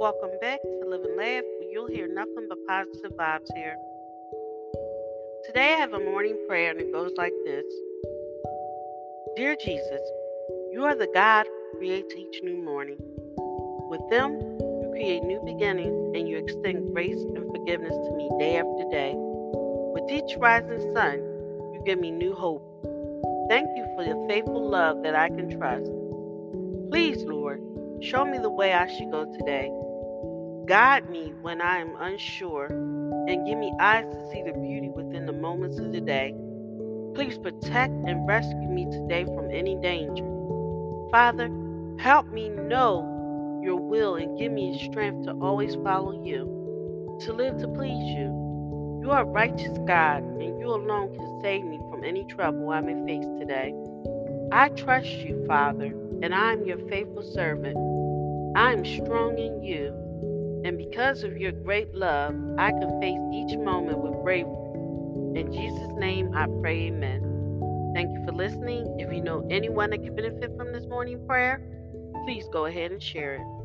Welcome back to Live and Laugh, where you'll hear nothing but positive vibes here. Today I have a morning prayer and it goes like this Dear Jesus, you are the God who creates each new morning. With them, you create new beginnings and you extend grace and forgiveness to me day after day. With each rising sun, you give me new hope. Thank you for your faithful love that I can trust. Please, Lord, show me the way I should go today. Guide me when I am unsure and give me eyes to see the beauty within the moments of the day. Please protect and rescue me today from any danger. Father, help me know your will and give me strength to always follow you, to live to please you. You are righteous God, and you alone can save me from any trouble I may face today. I trust you, Father, and I am your faithful servant. I am strong in you and because of your great love, I can face each moment with bravery. In Jesus' name, I pray, amen. Thank you for listening. If you know anyone that can benefit from this morning prayer, please go ahead and share it.